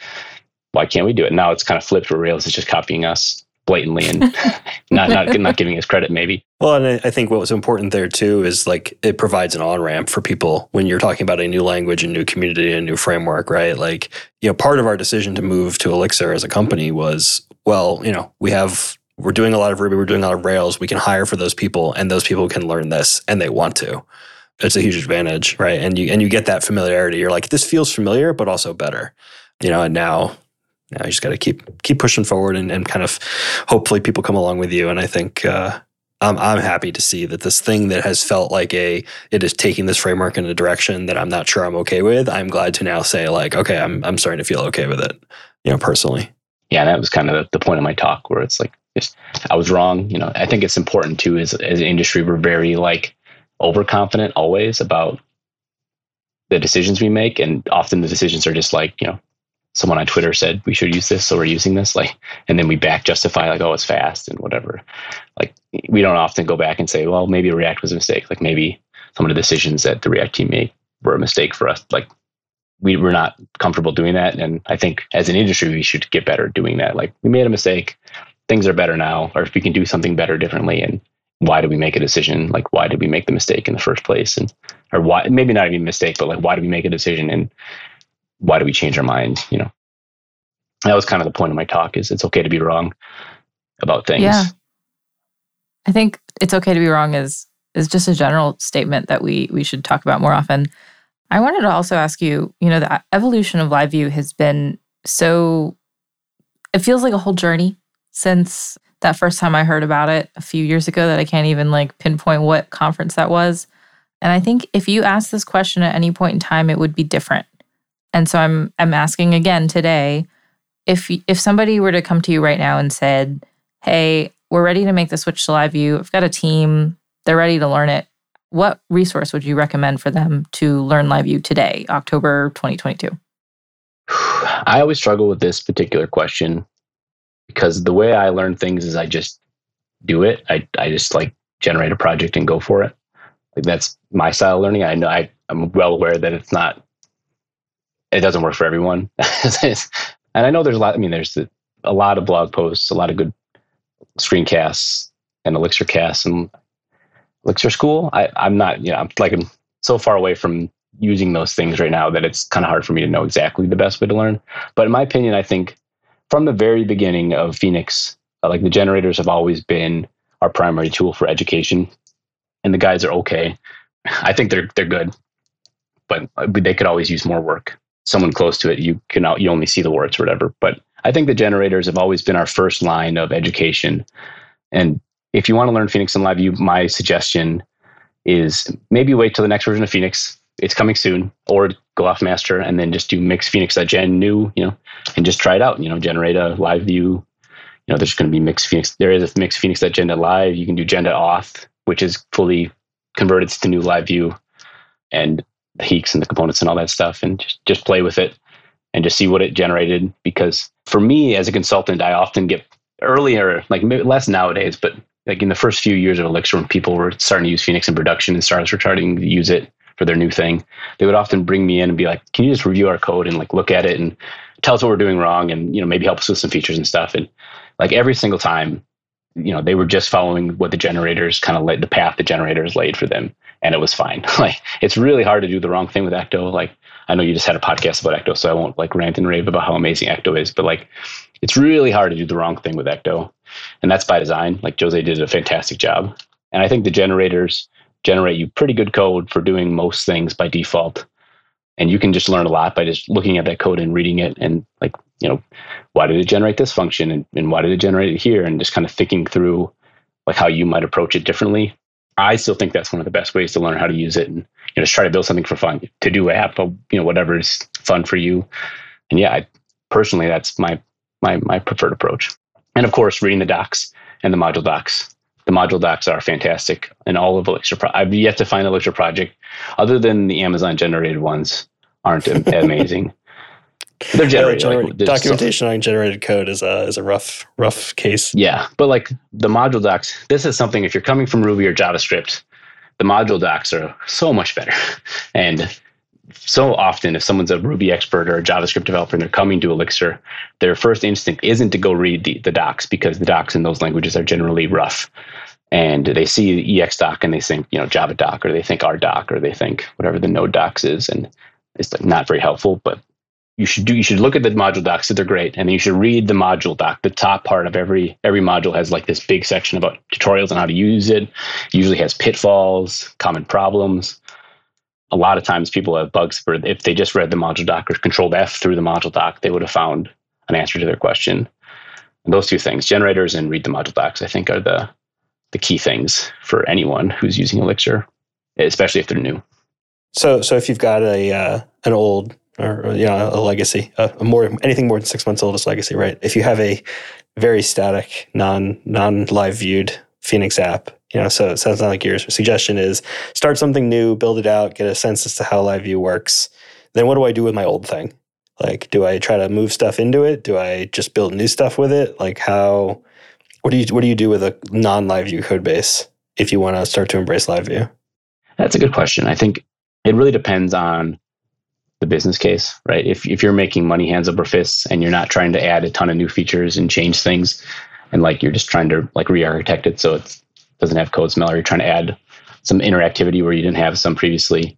why can't we do it? Now it's kind of flipped where Rails is just copying us blatantly and not not not giving us credit maybe. Well, and I think what was important there too is like it provides an on ramp for people when you're talking about a new language, a new community, a new framework, right? Like you know, part of our decision to move to Elixir as a company was well, you know, we have we're doing a lot of Ruby, we're doing a lot of Rails. We can hire for those people, and those people can learn this, and they want to. It's a huge advantage, right? And you and you get that familiarity. You're like, this feels familiar, but also better, you know. And now now you just got to keep keep pushing forward and, and kind of hopefully people come along with you. And I think uh, I'm I'm happy to see that this thing that has felt like a it is taking this framework in a direction that I'm not sure I'm okay with. I'm glad to now say like, okay, I'm I'm starting to feel okay with it, you know, personally. Yeah, that was kind of the, the point of my talk where it's like just I was wrong. You know, I think it's important too as as an industry we're very like overconfident always about the decisions we make and often the decisions are just like you know someone on Twitter said we should use this, so we're using this. Like, and then we back justify like, oh, it's fast and whatever. Like, we don't often go back and say, well, maybe React was a mistake. Like, maybe some of the decisions that the React team made were a mistake for us. Like, we were not comfortable doing that, and I think as an industry, we should get better at doing that. Like, we made a mistake. Things are better now, or if we can do something better differently, and why did we make a decision? Like, why did we make the mistake in the first place? And or why? Maybe not even mistake, but like, why did we make a decision? And why do we change our mind? You know, that was kind of the point of my talk is it's okay to be wrong about things. Yeah. I think it's okay to be wrong is is just a general statement that we we should talk about more often. I wanted to also ask you, you know, the evolution of live view has been so it feels like a whole journey since that first time I heard about it a few years ago that I can't even like pinpoint what conference that was. And I think if you ask this question at any point in time, it would be different. And so I'm I'm asking again today, if if somebody were to come to you right now and said, "Hey, we're ready to make the switch to live view. I've got a team. They're ready to learn it." What resource would you recommend for them to learn live view today, October 2022? I always struggle with this particular question because the way I learn things is I just do it. I I just like generate a project and go for it. Like that's my style of learning. I know I, I'm well aware that it's not it doesn't work for everyone. and I know there's a lot. I mean, there's a lot of blog posts, a lot of good screencasts and Elixir casts and Elixir School. I, I'm not, you know, I'm like I'm so far away from using those things right now that it's kind of hard for me to know exactly the best way to learn. But in my opinion, I think from the very beginning of Phoenix, uh, like the generators have always been our primary tool for education, and the guides are okay. I think they're they're good, but they could always use more work someone close to it, you can you only see the words or whatever. But I think the generators have always been our first line of education. And if you want to learn Phoenix and Live View, my suggestion is maybe wait till the next version of Phoenix. It's coming soon, or go off master and then just do mix Phoenix gen new, you know, and just try it out. You know, generate a live view. You know, there's going to be mix Phoenix. There is a mix Phoenix agenda live. You can do agenda auth, which is fully converted to new live view. And the HEEx and the components and all that stuff and just, just play with it and just see what it generated. Because for me as a consultant, I often get earlier, like less nowadays, but like in the first few years of Elixir, when people were starting to use Phoenix in production and startups were starting to use it for their new thing, they would often bring me in and be like, "Can you just review our code and like look at it and tell us what we're doing wrong and you know maybe help us with some features and stuff?" And like every single time, you know, they were just following what the generators kind of laid the path the generators laid for them and it was fine. like it's really hard to do the wrong thing with Ecto. Like I know you just had a podcast about Ecto, so I won't like rant and rave about how amazing Ecto is, but like it's really hard to do the wrong thing with Ecto. And that's by design. Like Jose did a fantastic job. And I think the generators generate you pretty good code for doing most things by default. And you can just learn a lot by just looking at that code and reading it and like, you know, why did it generate this function and, and why did it generate it here? And just kind of thinking through like how you might approach it differently. I still think that's one of the best ways to learn how to use it and you know, just try to build something for fun, to do app, you know, whatever is fun for you. And yeah, I, personally, that's my, my, my preferred approach. And of course, reading the docs and the module docs. The module docs are fantastic and all of Elixir. Pro- I've yet to find Elixir project other than the Amazon generated ones aren't amazing. They're generated, like, documentation on generated code is a is a rough rough case. Yeah, but like the module docs, this is something. If you're coming from Ruby or JavaScript, the module docs are so much better. And so often, if someone's a Ruby expert or a JavaScript developer and they're coming to Elixir, their first instinct isn't to go read the, the docs because the docs in those languages are generally rough. And they see the ExDoc and they think, you know, Java doc, or they think RDoc, or they think whatever the Node docs is, and it's like not very helpful. But you should do you should look at the module docs that they're great and then you should read the module doc the top part of every every module has like this big section about tutorials on how to use it, it usually has pitfalls common problems a lot of times people have bugs for if they just read the module doc or controlled f through the module doc they would have found an answer to their question and those two things generators and read the module docs i think are the the key things for anyone who's using elixir especially if they're new so so if you've got a uh, an old or you know a legacy, a, a more anything more than six months old is legacy, right? If you have a very static, non non live viewed Phoenix app, you know, so it sounds like your suggestion is start something new, build it out, get a sense as to how live view works. Then what do I do with my old thing? Like, do I try to move stuff into it? Do I just build new stuff with it? Like, how? What do you what do you do with a non live view code base if you want to start to embrace live view? That's a good question. I think it really depends on the business case, right? If if you're making money hands over fists and you're not trying to add a ton of new features and change things, and like you're just trying to like re-architect it so it doesn't have code smell, or you're trying to add some interactivity where you didn't have some previously,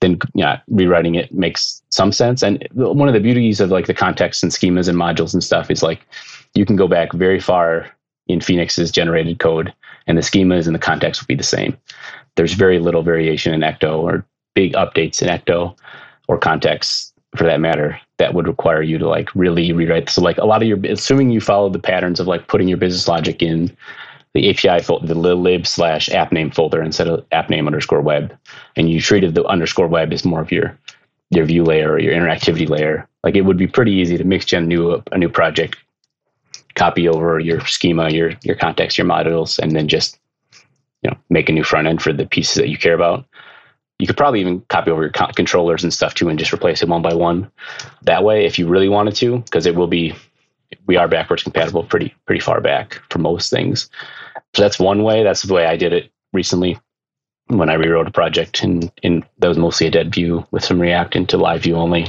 then yeah, rewriting it makes some sense. And one of the beauties of like the context and schemas and modules and stuff is like you can go back very far in Phoenix's generated code, and the schemas and the context will be the same. There's very little variation in Ecto or big updates in Ecto or contexts for that matter that would require you to like really rewrite so like a lot of your assuming you follow the patterns of like putting your business logic in the api folder the lib slash app name folder instead of app name underscore web. And you treated the underscore web as more of your your view layer or your interactivity layer. Like it would be pretty easy to mix gen new a new project copy over your schema your your context your modules and then just you know make a new front end for the pieces that you care about. You could probably even copy over your controllers and stuff too and just replace it one by one. That way if you really wanted to because it will be we are backwards compatible pretty pretty far back for most things. So that's one way. That's the way i did it recently when i rewrote a project and in that was mostly a dead view with some react into live view only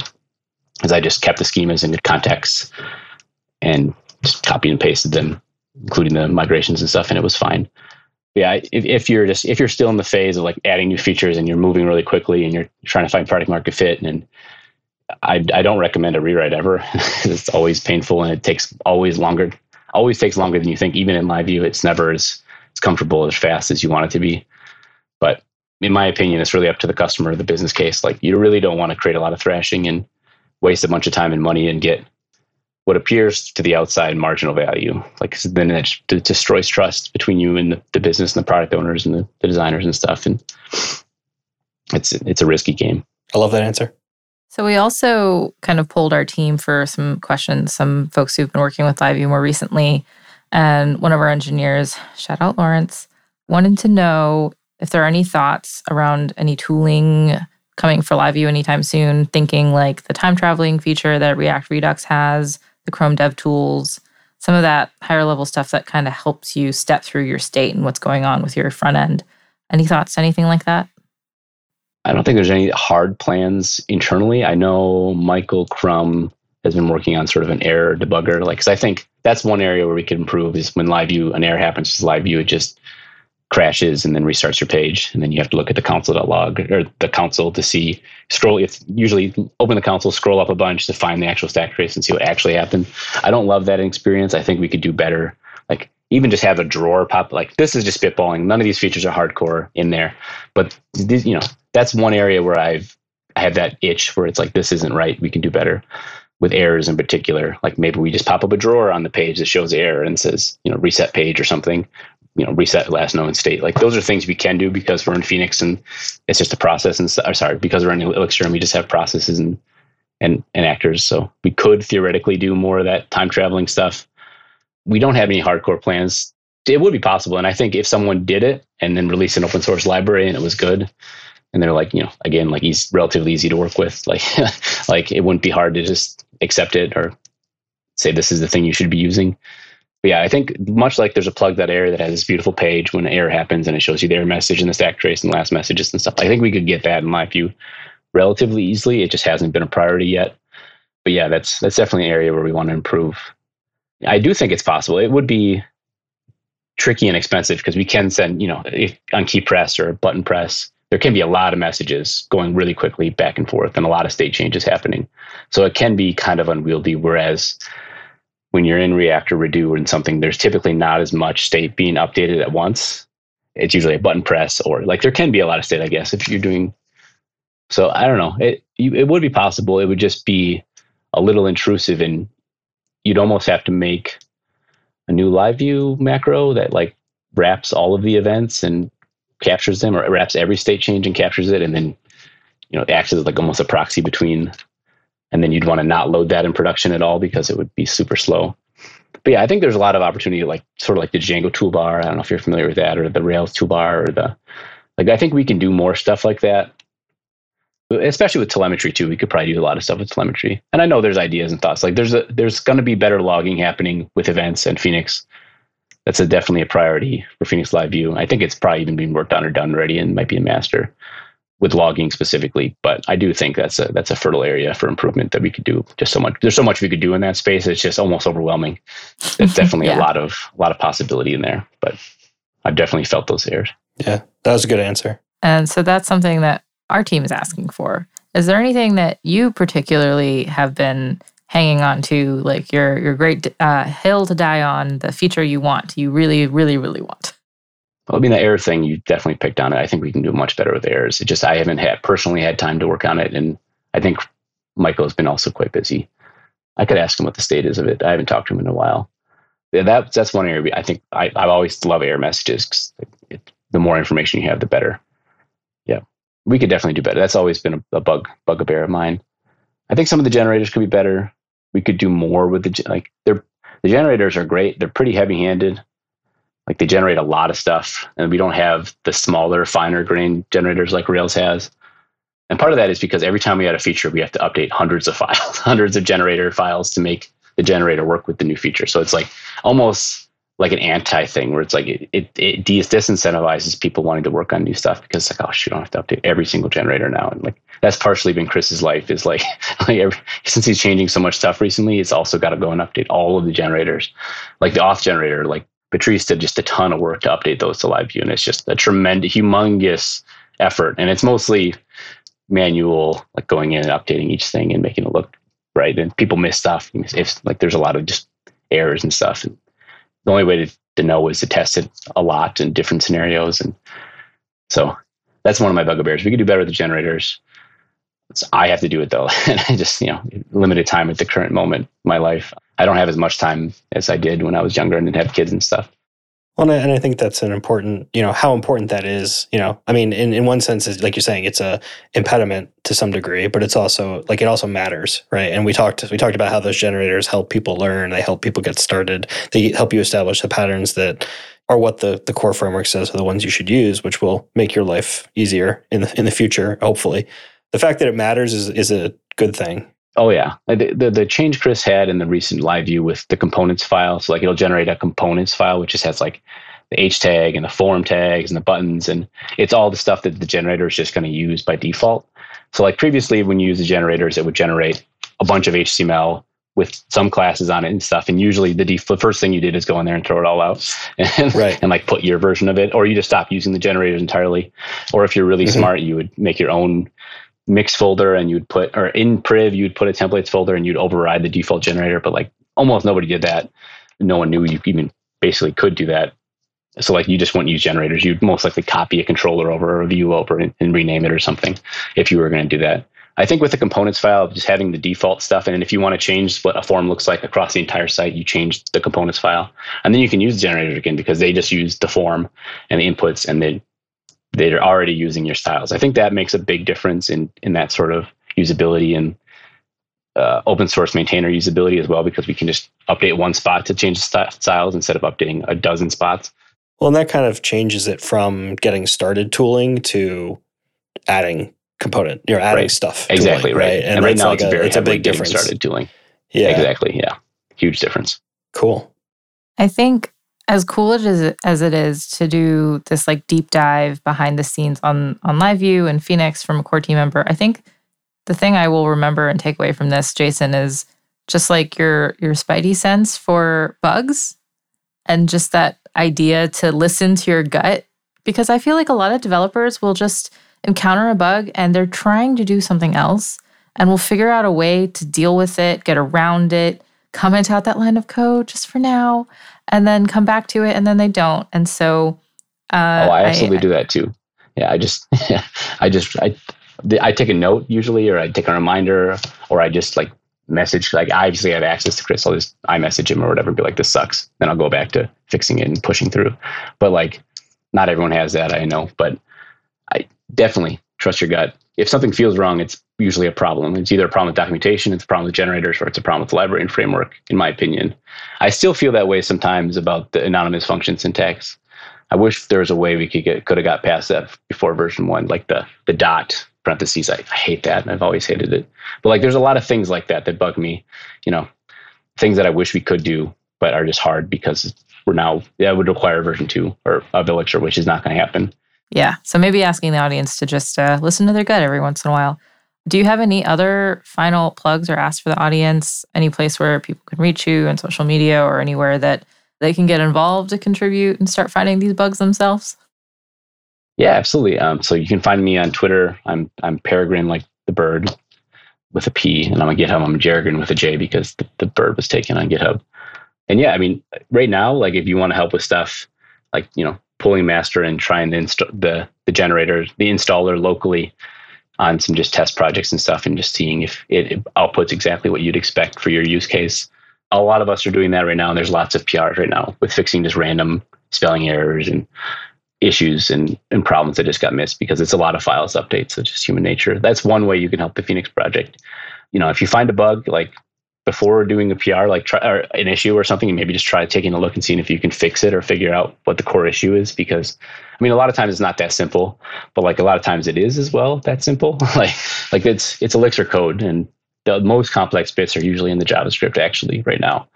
as i just kept the schemas into contexts and just copied and pasted them including the migrations and stuff and it was fine. Yeah, if, if you're just if you're still in the phase of like adding new features and you're moving really quickly and you're trying to find product market fit, and I I don't recommend a rewrite ever. it's always painful and it takes always longer. Always takes longer than you think. Even in my view, it's never as as comfortable as fast as you want it to be. But in my opinion, it's really up to the customer, the business case. Like you really don't want to create a lot of thrashing and waste a bunch of time and money and get what appears to the outside marginal value. Like then it destroys trust between you and the, the business and the product owners and the, the, designers and stuff. And it's it's a risky game. I love that answer. So we also kind of pulled our team for some questions. Some folks who've been working with LiveView more recently, and one of our engineers, shout out Lawrence, wanted to know if there are any thoughts around any tooling coming for LiveView anytime soon. Thinking like the time traveling feature that React Redux has the Chrome Dev Tools, some of that higher level stuff that kind of helps you step through your state and what's going on with your front end. Any thoughts, anything like that? I don't think there's any hard plans internally. I know Michael Crumm has been working on sort of an error debugger, like because I think that's one area where we could improve is when live view an error happens, just live view it just crashes and then restarts your page and then you have to look at the console.log or the console to see scroll if usually open the console scroll up a bunch to find the actual stack trace and see what actually happened i don't love that experience i think we could do better like even just have a drawer pop like this is just spitballing none of these features are hardcore in there but you know that's one area where i've i have that itch where it's like this isn't right we can do better with errors in particular like maybe we just pop up a drawer on the page that shows error and says you know reset page or something you know reset last known state. Like those are things we can do because we're in Phoenix and it's just a process. And or sorry, because we're in Elixir and we just have processes and and and actors. So we could theoretically do more of that time traveling stuff. We don't have any hardcore plans. It would be possible, and I think if someone did it and then released an open source library and it was good, and they're like, you know, again, like he's relatively easy to work with, like like it wouldn't be hard to just accept it or say this is the thing you should be using. But yeah, I think much like there's a plug that error that has this beautiful page when an error happens and it shows you the error message and the stack trace and last messages and stuff. I think we could get that in my view relatively easily. It just hasn't been a priority yet. But yeah, that's that's definitely an area where we want to improve. I do think it's possible. It would be tricky and expensive because we can send, you know, on key press or button press, there can be a lot of messages going really quickly back and forth and a lot of state changes happening. So it can be kind of unwieldy. Whereas when you're in React or Redo and something, there's typically not as much state being updated at once. It's usually a button press or like there can be a lot of state, I guess, if you're doing. So I don't know. It you, it would be possible. It would just be a little intrusive, and you'd almost have to make a new live view macro that like wraps all of the events and captures them, or wraps every state change and captures it, and then you know acts as like almost a proxy between and then you'd want to not load that in production at all because it would be super slow. But yeah, I think there's a lot of opportunity, like sort of like the Django toolbar. I don't know if you're familiar with that, or the Rails toolbar, or the like. I think we can do more stuff like that, especially with telemetry too. We could probably do a lot of stuff with telemetry. And I know there's ideas and thoughts. Like there's a there's going to be better logging happening with events and Phoenix. That's a, definitely a priority for Phoenix Live View. I think it's probably even being worked on or done already, and might be a master with logging specifically, but I do think that's a that's a fertile area for improvement that we could do. Just so much there's so much we could do in that space. It's just almost overwhelming. There's definitely yeah. a lot of a lot of possibility in there, but I've definitely felt those errors. Yeah, that was a good answer. And so that's something that our team is asking for. Is there anything that you particularly have been hanging on to, like your your great uh, hill to die on, the feature you want, you really, really, really want? Well, I mean, the error thing, you definitely picked on it. I think we can do much better with errors. It just, I haven't had personally had time to work on it. And I think Michael has been also quite busy. I could ask him what the state is of it. I haven't talked to him in a while. Yeah, that, that's one area I think I, I always love error messages. It, the more information you have, the better. We could definitely do better. That's always been a, a bug, bugbear of mine. I think some of the generators could be better. We could do more with the, like, they're, the generators are great. They're pretty heavy handed like they generate a lot of stuff and we don't have the smaller finer grain generators like rails has and part of that is because every time we add a feature we have to update hundreds of files hundreds of generator files to make the generator work with the new feature so it's like almost like an anti thing where it's like it, it, it disincentivizes people wanting to work on new stuff because it's like oh shoot, I don't have to update every single generator now and like that's partially been Chris's life is like like every, since he's changing so much stuff recently it's also got to go and update all of the generators like the auth generator like Patrice did just a ton of work to update those to live view, and it's just a tremendous, humongous effort. And it's mostly manual, like going in and updating each thing and making it look right. And people miss stuff. If like there's a lot of just errors and stuff, and the only way to, to know is to test it a lot in different scenarios. And so that's one of my bugbears. We could do better with the generators. I have to do it though, and I just you know limited time at the current moment in my life. I don't have as much time as I did when I was younger and didn't have kids and stuff. Well, and I think that's an important, you know, how important that is. You know, I mean, in, in one sense, is like you're saying, it's a impediment to some degree, but it's also like it also matters, right? And we talked we talked about how those generators help people learn, they help people get started, they help you establish the patterns that are what the the core framework says are the ones you should use, which will make your life easier in the in the future, hopefully. The fact that it matters is is a good thing. Oh yeah, the, the, the change Chris had in the recent live view with the components file. So like it'll generate a components file which just has like the H tag and the form tags and the buttons and it's all the stuff that the generator is just going to use by default. So like previously when you use the generators, it would generate a bunch of HTML with some classes on it and stuff. And usually the, def- the first thing you did is go in there and throw it all out and, right. and like put your version of it, or you just stop using the generators entirely. Or if you're really mm-hmm. smart, you would make your own mix folder and you'd put or in priv you'd put a templates folder and you'd override the default generator but like almost nobody did that. No one knew you even basically could do that. So like you just wouldn't use generators. You'd most likely copy a controller over or a view over and, and rename it or something if you were going to do that. I think with the components file, just having the default stuff, and if you want to change what a form looks like across the entire site, you change the components file, and then you can use the generator again because they just use the form and the inputs, and they they're already using your styles. I think that makes a big difference in in that sort of usability and uh, open source maintainer usability as well because we can just update one spot to change the styles instead of updating a dozen spots. Well, and that kind of changes it from getting started tooling to adding component. You're adding right. stuff. Exactly tooling, right. right. And, and right now like it's a, very it's a big difference. Started tooling. Yeah. Exactly. Yeah. Huge difference. Cool. I think as cool as it, as it is to do this like deep dive behind the scenes on on LiveView and Phoenix from a core team member, I think the thing I will remember and take away from this, Jason, is just like your your spidey sense for bugs and just that idea to listen to your gut. Because I feel like a lot of developers will just encounter a bug and they're trying to do something else and will figure out a way to deal with it, get around it, comment out that line of code just for now, and then come back to it and then they don't. And so uh, Oh, I absolutely I, do that too. Yeah, I just I just I I take a note usually or I take a reminder or I just like message like I obviously have access to Chris. I'll just I message him or whatever be like, this sucks. Then I'll go back to fixing it and pushing through. But like not everyone has that, I know. But I definitely trust your gut. If something feels wrong, it's usually a problem. It's either a problem with documentation, it's a problem with generators, or it's a problem with the library and framework, in my opinion. I still feel that way sometimes about the anonymous function syntax. I wish there was a way we could get could have got past that before version one, like the the dot parentheses. I, I hate that, and I've always hated it. But like, there's a lot of things like that that bug me. You know, things that I wish we could do, but are just hard because we're now that would require version two or of Elixir, which is not going to happen. Yeah. So maybe asking the audience to just uh, listen to their gut every once in a while. Do you have any other final plugs or asks for the audience? Any place where people can reach you on social media or anywhere that they can get involved to contribute and start finding these bugs themselves? Yeah, absolutely. Um, so you can find me on Twitter. I'm I'm Peregrine like the bird with a P, and I'm on GitHub. I'm Jeregrine with a J because the, the bird was taken on GitHub. And yeah, I mean, right now, like if you want to help with stuff like you know pulling master and trying to install the the generator, the installer locally on some just test projects and stuff, and just seeing if it, outputs exactly what you'd expect for your use case. A lot of us are doing that right now, and there's lots of PRs right now with fixing just random spelling errors and issues and, and problems that just got missed because it's a lot of files updates. It's just human nature. That's one way you can help the Phoenix project. You know, if you find a bug, like before doing a PR, like try or an issue or something, and maybe just try taking a look and seeing if you can fix it or figure out what the core issue is. Because I mean, a lot of times it's not that simple, but like a lot of times it is as well that simple. like like it's it's Elixir code, and the most complex bits are usually in the JavaScript actually right now,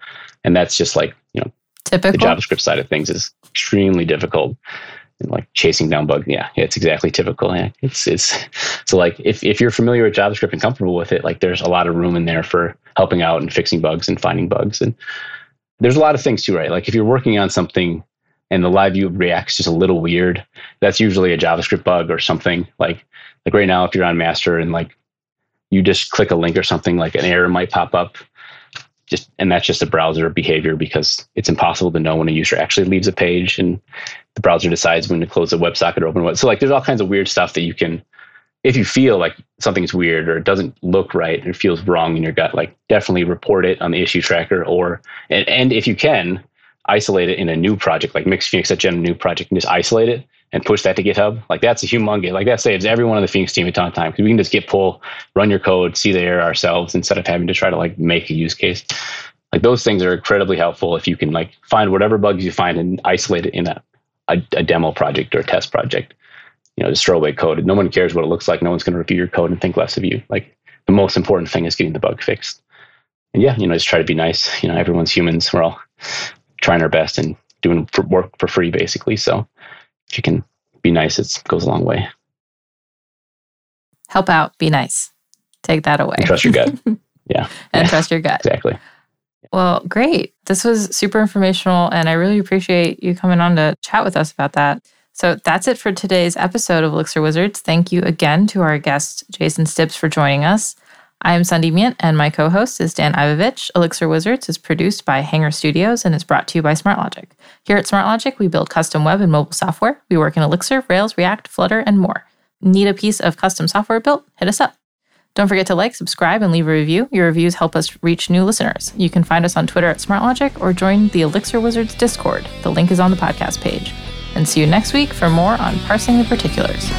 and that's just like you know typical the JavaScript side of things is extremely difficult and like chasing down bugs. Yeah, it's exactly typical. Yeah, it's it's so like if if you're familiar with JavaScript and comfortable with it, like there's a lot of room in there for helping out and fixing bugs and finding bugs. And there's a lot of things too, right? Like if you're working on something and the live view reacts just a little weird, that's usually a JavaScript bug or something. Like like right now, if you're on master and like you just click a link or something, like an error might pop up. Just and that's just a browser behavior because it's impossible to know when a user actually leaves a page and the browser decides when to close a WebSocket or open what. So like there's all kinds of weird stuff that you can if you feel like something's weird or it doesn't look right it feels wrong in your gut, like definitely report it on the issue tracker or and, and if you can, isolate it in a new project like Mix Phoenix at a new project and just isolate it and push that to GitHub. Like that's a humongous like that saves everyone on the Phoenix team a ton of time because we can just git pull, run your code, see the error ourselves instead of having to try to like make a use case. Like those things are incredibly helpful if you can like find whatever bugs you find and isolate it in a, a, a demo project or a test project you know, just throw away code. No one cares what it looks like. No one's going to review your code and think less of you. Like the most important thing is getting the bug fixed. And yeah, you know, just try to be nice. You know, everyone's humans. We're all trying our best and doing work for free, basically. So if you can be nice, it goes a long way. Help out, be nice. Take that away. And trust your gut. Yeah. and yeah. trust your gut. Exactly. Well, great. This was super informational, and I really appreciate you coming on to chat with us about that. So that's it for today's episode of Elixir Wizards. Thank you again to our guest, Jason Stiebs for joining us. I am Sundi Myint, and my co host is Dan Ivovich. Elixir Wizards is produced by Hangar Studios and is brought to you by SmartLogic. Here at SmartLogic, we build custom web and mobile software. We work in Elixir, Rails, React, Flutter, and more. Need a piece of custom software built? Hit us up. Don't forget to like, subscribe, and leave a review. Your reviews help us reach new listeners. You can find us on Twitter at SmartLogic or join the Elixir Wizards Discord. The link is on the podcast page and see you next week for more on Parsing the Particulars.